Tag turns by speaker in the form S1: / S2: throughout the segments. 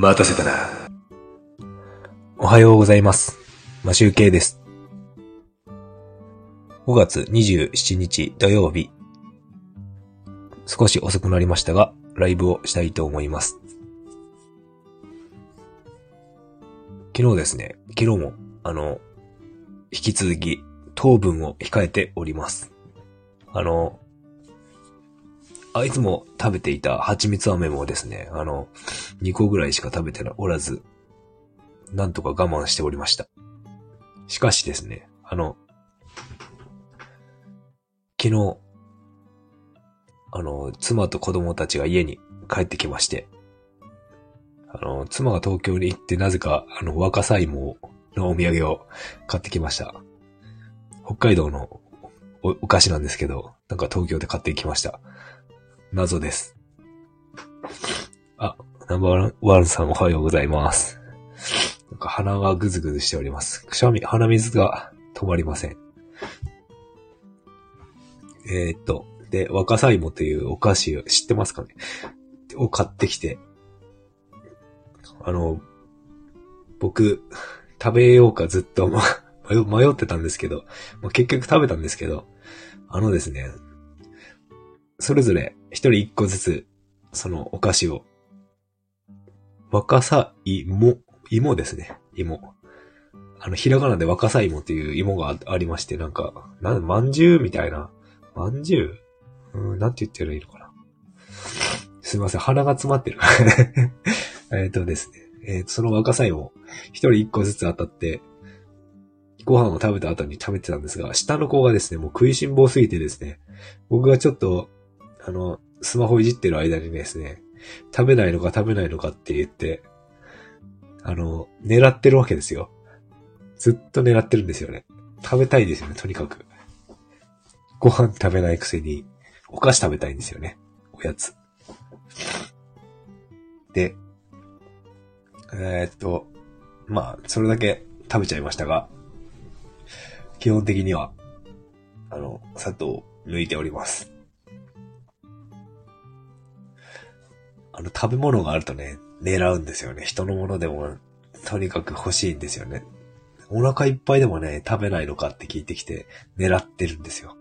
S1: 待たせたな。おはようございます。マシュウケイです。5月27日土曜日。少し遅くなりましたが、ライブをしたいと思います。昨日ですね、昨日も、あの、引き続き糖分を控えております。あの、あ、いつも食べていた蜂蜜飴もですね、あの、2個ぐらいしか食べておらず、なんとか我慢しておりました。しかしですね、あの、昨日、あの、妻と子供たちが家に帰ってきまして、あの、妻が東京に行ってなぜか、あの、若さ芋のお土産を買ってきました。北海道のお菓子なんですけど、なんか東京で買ってきました。謎です。あ、ナンバーワンさんおはようございます。なんか鼻がぐずぐずしております。くしゃみ、鼻水が止まりません。えーっと、で、若さ芋というお菓子を知ってますかね？を買ってきて、あの、僕、食べようかずっと 迷ってたんですけど、結局食べたんですけど、あのですね、それぞれ一人一個ずつ、そのお菓子を、若さ芋、芋ですね、芋。あの、ひらがなで若さ芋っていう芋がありまして、なんか、なん、まんじゅうみたいな。まんじゅう？うん、なんて言ってるらいいのかな。すいません、鼻が詰まってる。えっとですね、えー、その若さ芋、一人一個ずつ当たって、ご飯を食べた後に食べてたんですが、下の子がですね、もう食いしん坊すぎてですね、僕がちょっと、あの、スマホいじってる間にですね、食べないのか食べないのかって言って、あの、狙ってるわけですよ。ずっと狙ってるんですよね。食べたいですよね、とにかく。ご飯食べないくせに、お菓子食べたいんですよね。おやつ。で、えーっと、まあ、それだけ食べちゃいましたが、基本的には、あの、砂糖を抜いております。あの、食べ物があるとね、狙うんですよね。人のものでも、とにかく欲しいんですよね。お腹いっぱいでもね、食べないのかって聞いてきて、狙ってるんですよ。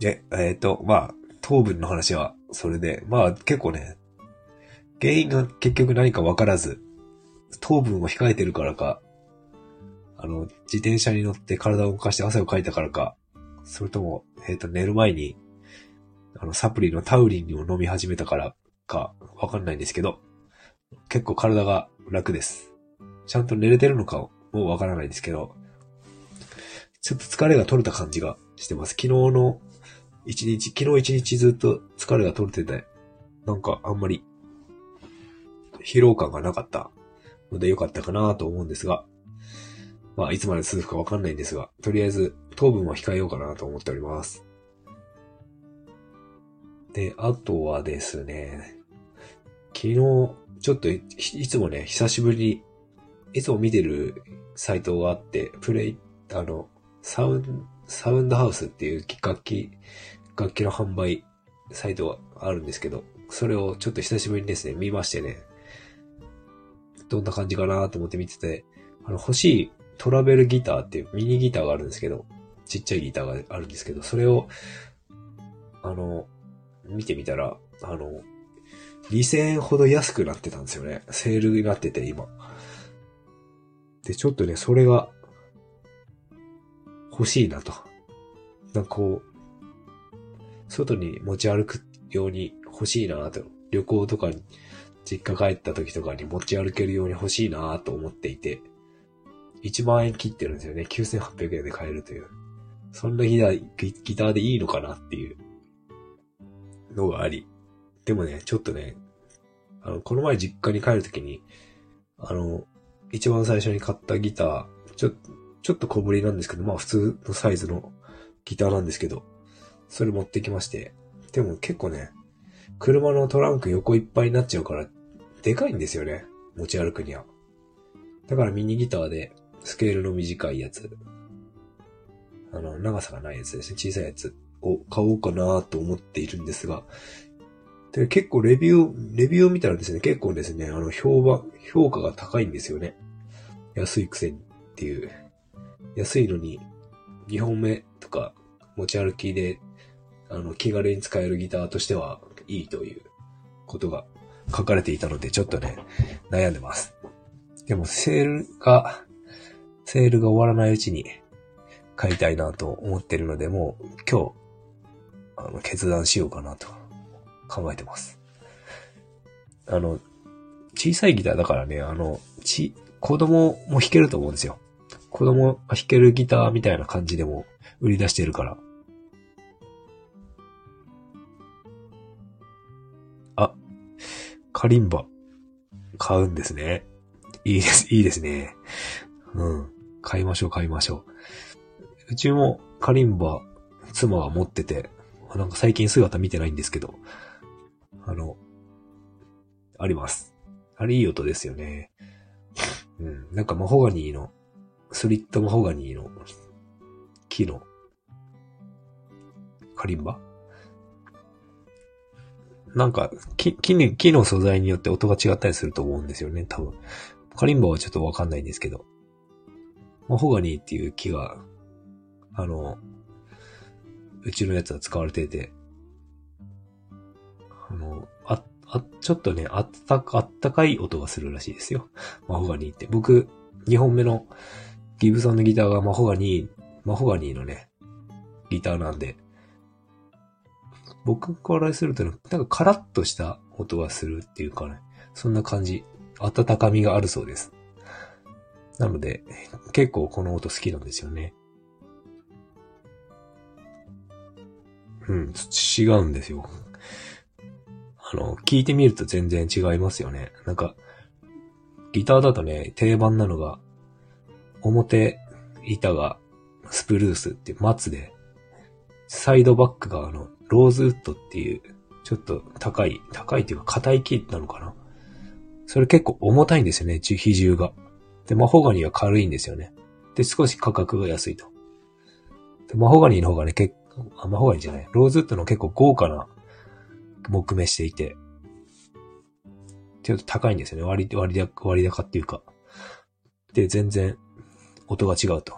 S1: で、えっ、と、まあ、糖分の話は、それで、まあ、結構ね、原因が結局何かわからず、糖分を控えてるからか、あの、自転車に乗って体を動かして汗をかいたからか、それとも、えっ、と、寝る前に、あの、サプリのタウリンを飲み始めたからか、わかんないんですけど、結構体が楽です。ちゃんと寝れてるのかもわからないんですけど、ちょっと疲れが取れた感じがしてます。昨日の一日、昨日一日ずっと疲れが取れてて、なんかあんまり疲労感がなかったので良かったかなと思うんですが、まあいつまで続くかわかんないんですが、とりあえず糖分は控えようかなと思っております。で、あとはですね、昨日、ちょっといつもね、久しぶりに、いつも見てるサイトがあって、プレイ、あの、サウン、サウンドハウスっていう楽器、楽器の販売サイトがあるんですけど、それをちょっと久しぶりにですね、見ましてね、どんな感じかなと思って見てて、あの、欲しいトラベルギターっていうミニギターがあるんですけど、ちっちゃいギターがあるんですけど、それを、あの、見てみたら、あの、2000円ほど安くなってたんですよね。セールになってて、今。で、ちょっとね、それが、欲しいなと。なんかこう、外に持ち歩くように欲しいなと。旅行とかに、実家帰った時とかに持ち歩けるように欲しいなと思っていて、1万円切ってるんですよね。9800円で買えるという。そんなギター、ギギターでいいのかなっていうのがあり。でもね、ちょっとね、あの、この前実家に帰るときに、あの、一番最初に買ったギター、ちょ、ちょっと小ぶりなんですけど、まあ普通のサイズのギターなんですけど、それ持ってきまして。でも結構ね、車のトランク横いっぱいになっちゃうから、でかいんですよね。持ち歩くには。だからミニギターで、スケールの短いやつ、あの、長さがないやつですね。小さいやつを買おうかなと思っているんですが、で、結構レビュー、レビューを見たらですね、結構ですね、あの、評判、評価が高いんですよね。安いくせにっていう。安いのに、2本目とか持ち歩きで、あの、気軽に使えるギターとしてはいいということが書かれていたので、ちょっとね、悩んでます。でも、セールが、セールが終わらないうちに買いたいなと思ってるので、もう今日、あの、決断しようかなと考えてます。あの、小さいギターだからね、あの、ち、子供も弾けると思うんですよ。子供が弾けるギターみたいな感じでも売り出してるから。あ、カリンバ、買うんですね。いいです、いいですね。うん。買いましょう、買いましょう。うちもカリンバ、妻は持ってて、なんか最近姿見てないんですけど、あの、あります。あれいい音ですよね。うん。なんかマホガニーの、スリットマホガニーの木のカリンバなんか木、木、木の素材によって音が違ったりすると思うんですよね、多分。カリンバはちょっとわかんないんですけど。マホガニーっていう木が、あの、うちのやつは使われてて、あの、あ、あ、ちょっとね、あったか、あったかい音がするらしいですよ。マホガニーって。僕、2本目のギブソンのギターがマホガニー、マホガニーのね、ギターなんで、僕からすると、ね、なんかカラッとした音がするっていうかね、そんな感じ、温かみがあるそうです。なので、結構この音好きなんですよね。うん、違うんですよ。あの、聞いてみると全然違いますよね。なんか、ギターだとね、定番なのが、表板がスプルースって松で、サイドバックがあの、ローズウッドっていう、ちょっと高い、高いっていうか硬い木なのかな。それ結構重たいんですよね、比重が。で、マホガニは軽いんですよね。で、少し価格が安いと。で、マホガニの方がね、結構、あ、マホガニーじゃない？ローズウッドの結構豪華な木目していて、ちょっと高いんですよね。割、割高、割高っていうか。で、全然音が違うと。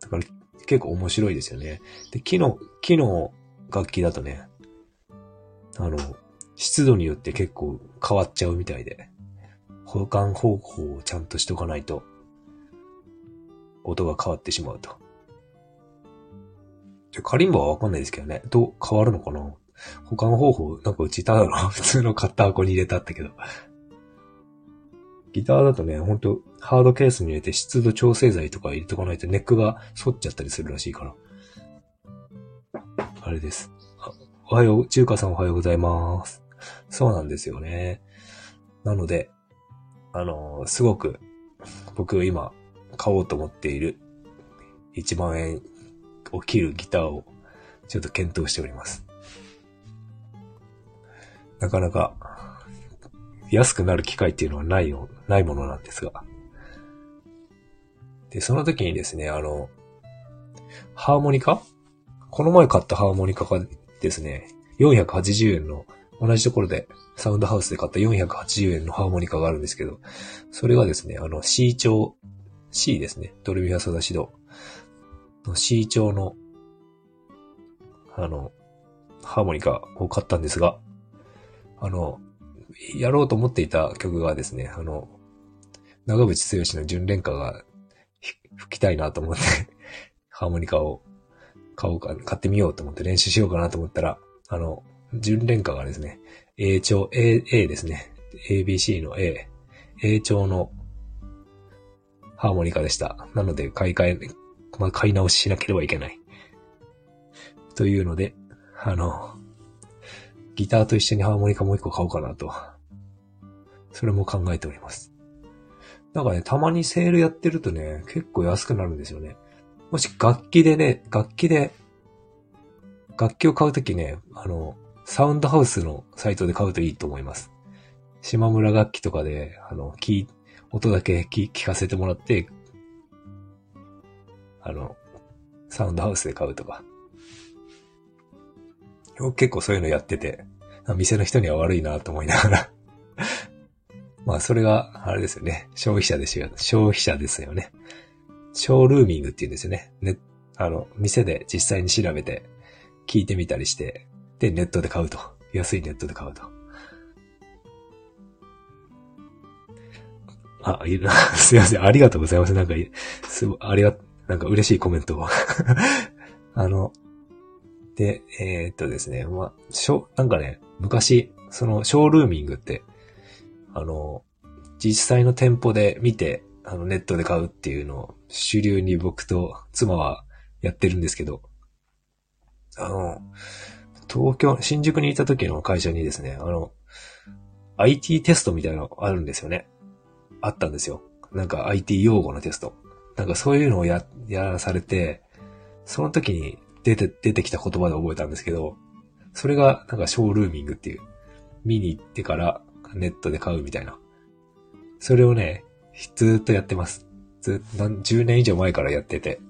S1: だから結構面白いですよね。で、木の、木の楽器だとね、あの、湿度によって結構変わっちゃうみたいで、保管方法をちゃんとしとかないと、音が変わってしまうと。カリンバはわかんないですけどね。どう変わるのかな？保管方法、なんかうちただの 普通の買った箱に入れたったけど。ギターだとね、ほんと、ハードケースに入れて湿度調整剤とか入れとかないとネックが反っちゃったりするらしいから。あれです。おはよう、中華さんおはようございます。そうなんですよね。なので、あのー、すごく、僕今、買おうと思っている1万円を切るギターをちょっと検討しております。なかなか安くなる機会っていうのはないよ、ないものなんですが。で、その時にですね、あの、ハーモニカ？この前買ったハーモニカがですね、480円の、同じところで、サウンドハウスで買った480円のハーモニカがあるんですけど、それがですね、あの C 調、C ですね、ドルビアソダシド C 調の、あの、ハーモニカを買ったんですが、あの、やろうと思っていた曲がですね、あの、長渕剛の純恋歌が吹きたいなと思って ハーモニカを買おうか、買ってみようと思って練習しようかなと思ったら、あの、純恋歌がですね、A 調、A、A ですね。ABC の A。A 調のハーモニカでした。なので、買い替え、まあ、買い直ししなければいけない。というので、あの、ギターと一緒にハーモニカもう一個買おうかなと。それも考えております。なんかね、たまにセールやってるとね、結構安くなるんですよね。もし楽器でね、楽器で、楽器を買うときね、あの、サウンドハウスのサイトで買うといいと思います。島村楽器とかで、あの、キー、音だけ聞かせてもらって、あの、サウンドハウスで買うとか。結構そういうのやってて、店の人には悪いなと思いながら まあ、それが、あれですよね。消費者ですよ。消費者ですよね。ショールーミングって言うんですよね。ね、あの、店で実際に調べて、聞いてみたりして、で、ネットで買うと。安いネットで買うと。あ、いる、すいません。ありがとうございます。なんか、す、ありが、なんか嬉しいコメントを。あの、で、えー、っとですね、まあ、しょ、なんかね、昔、その、ショールーミングって、あの、実際の店舗で見て、あの、ネットで買うっていうのを主流に僕と妻はやってるんですけど、あの、東京、新宿にいた時の会社にですね、あの、IT テストみたいなのあるんですよね。あったんですよ。なんか IT 用語のテスト。なんかそういうのをや、やらされて、その時に出て、出てきた言葉で覚えたんですけど、それがなんかショールーミングっていう、見に行ってからネットで買うみたいな。それをね、ずーっとやってます。ずっと、10年以上前からやってて、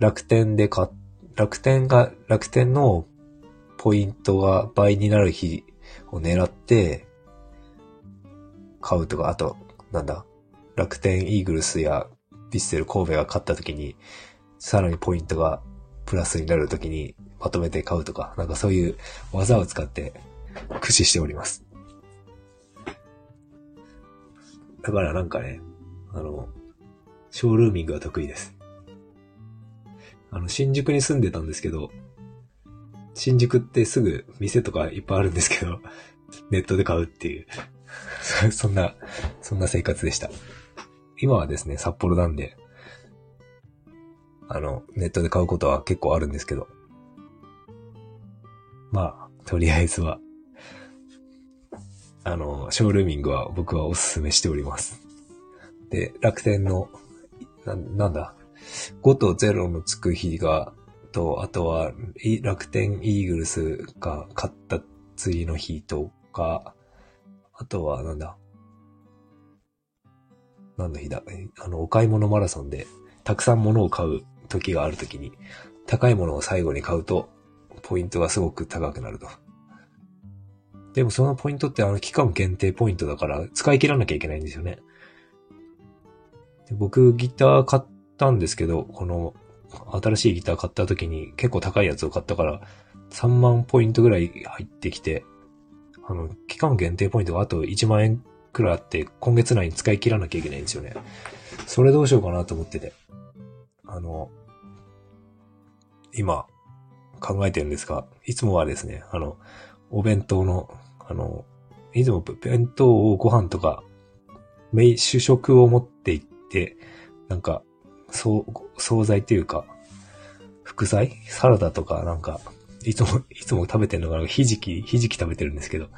S1: 楽天で買、楽天が、楽天のポイントが倍になる日を狙って、買うとか、あと、なんだ、楽天イーグルスやヴィッセル神戸が勝った時に、さらにポイントがプラスになる時にまとめて買うとか、なんかそういう技を使って駆使しております。だからなんかね、あの、ショールーミングは得意です。あの、新宿に住んでたんですけど、新宿ってすぐ店とかいっぱいあるんですけど、ネットで買うっていうそんな、そんな生活でした。今はですね、札幌なんで、あの、ネットで買うことは結構あるんですけど、まあ、とりあえずは、あの、ショールーミングは僕はおすすめしております。で、楽天の、な、なんだ、5と0のつく日が、と、あとは、楽天イーグルスが勝った次の日とか、あとは、なんだ、何の日だ、あの、お買い物マラソンで、たくさん物を買う時がある時に、高いものを最後に買うと、ポイントがすごく高くなると。でもそのポイントってあの期間限定ポイントだから使い切らなきゃいけないんですよね。で僕ギター買ったんですけど、この新しいギター買った時に結構高いやつを買ったから3万ポイントぐらい入ってきて、あの、期間限定ポイントがあと1万円くらあって今月内に使い切らなきゃいけないんですよね。それどうしようかなと思ってて。あの、今考えてるんですが、いつもはですね、あの、お弁当のあの、いつも弁当をご飯とか、メ主食を持って行って、なんか、そう、惣菜っていうか、副菜サラダとかなんか、いつも、いつも食べてるのが、ひじき、ひじき食べてるんですけど、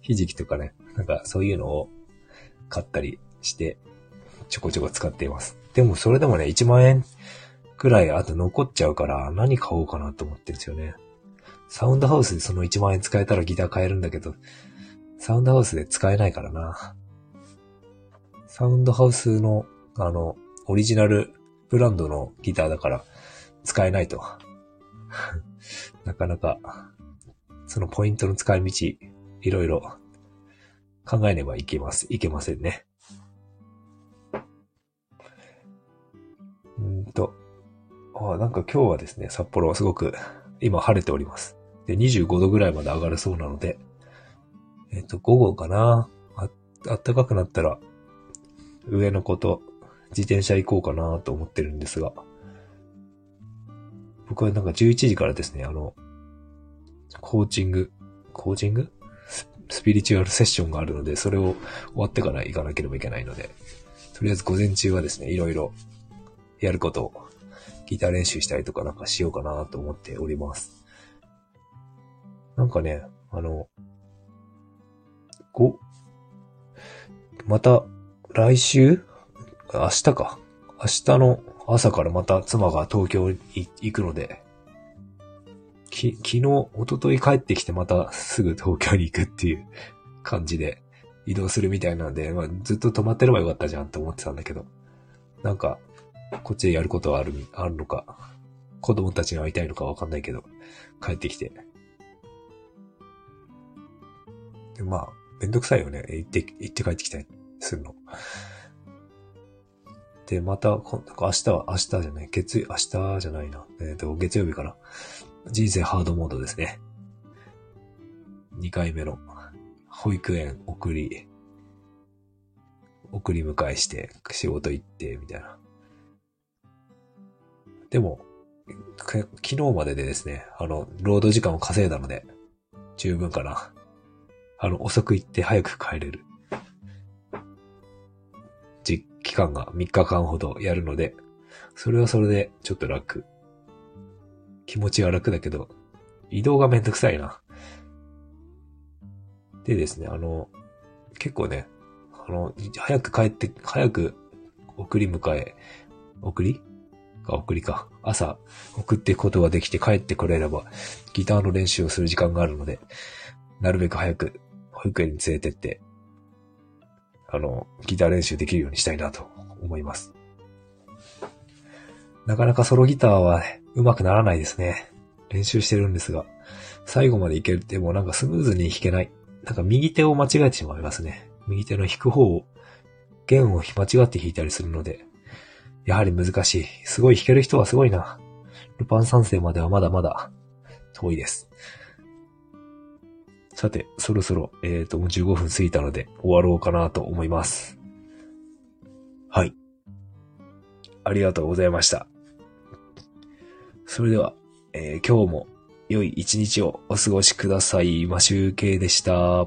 S1: ひじきとかね、なんかそういうのを買ったりして、ちょこちょこ使っています。でもそれでもね、1万円くらいあと残っちゃうから何買おうかなと思ってるんですよね。サウンドハウスでその1万円使えたらギター買えるんだけど、サウンドハウスで使えないからな。サウンドハウスの、あの、オリジナルブランドのギターだから使えないと。なかなか、そのポイントの使い道、いろいろ考えねばいけます、いけませんね。うんと、ああなんか今日はですね、札幌はすごく今晴れております。で、25度ぐらいまで上がるそうなので、えっ、と、午後かなあ、暖かくなったら、上の子と自転車行こうかなと思ってるんですが、僕はなんか11時からですね、あの、コーチング、コーチング？スピリチュアルセッションがあるので、それを終わってから行かなければいけないので、とりあえず午前中はですね、いろいろやることをギター練習したりとかなんかしようかなと思っております。なんかね、あの、ご、また、来週？明日か。明日の朝からまた妻が東京に行くので、き、昨日、一昨日帰ってきてまたすぐ東京に行くっていう感じで移動するみたいなんで、まあ、ずっと泊まってればよかったじゃんって思ってたんだけど、なんか、こっちでやることはある、あるのか、子供たちに会いたいのかわかんないけど、帰ってきて。で、まあ、めんどくさいよね。行って、行って帰ってきたりするの。で、また、明日は、明日じゃない、月、明日じゃないな。えっ、ー、と、月曜日から、人生ハードモードですね。2回目の、保育園送り、送り迎えして、仕事行って、みたいな。でも、昨日まででですね、あの、労働時間を稼いだので、十分かな。あの、遅く行って早く帰れる。実期間が3日間ほどやるので、それはそれでちょっと楽。気持ちは楽だけど、移動がめんどくさいな。でですね、あの、結構ね、あの、早く帰って、早く送り迎え、送り？か送りか。朝送っていくことができて帰ってこれれば、ギターの練習をする時間があるので、なるべく早く保育園に連れてって、あの、ギター練習できるようにしたいなと思います。なかなかソロギターは、ね、上手くならないですね。練習してるんですが、最後までいけるってもうなんかスムーズに弾けない。なんか右手を間違えてしまいますね。右手の弾く方を、弦を間違って弾いたりするので、やはり難しい。すごい弾ける人はすごいな。ルパン三世まではまだまだ遠いです。さて、そろそろ、えっ、ー、と、もう15分過ぎたので終わろうかなと思います。はい。ありがとうございました。それでは、えー、今日も良い一日をお過ごしください。マシュウケイでした。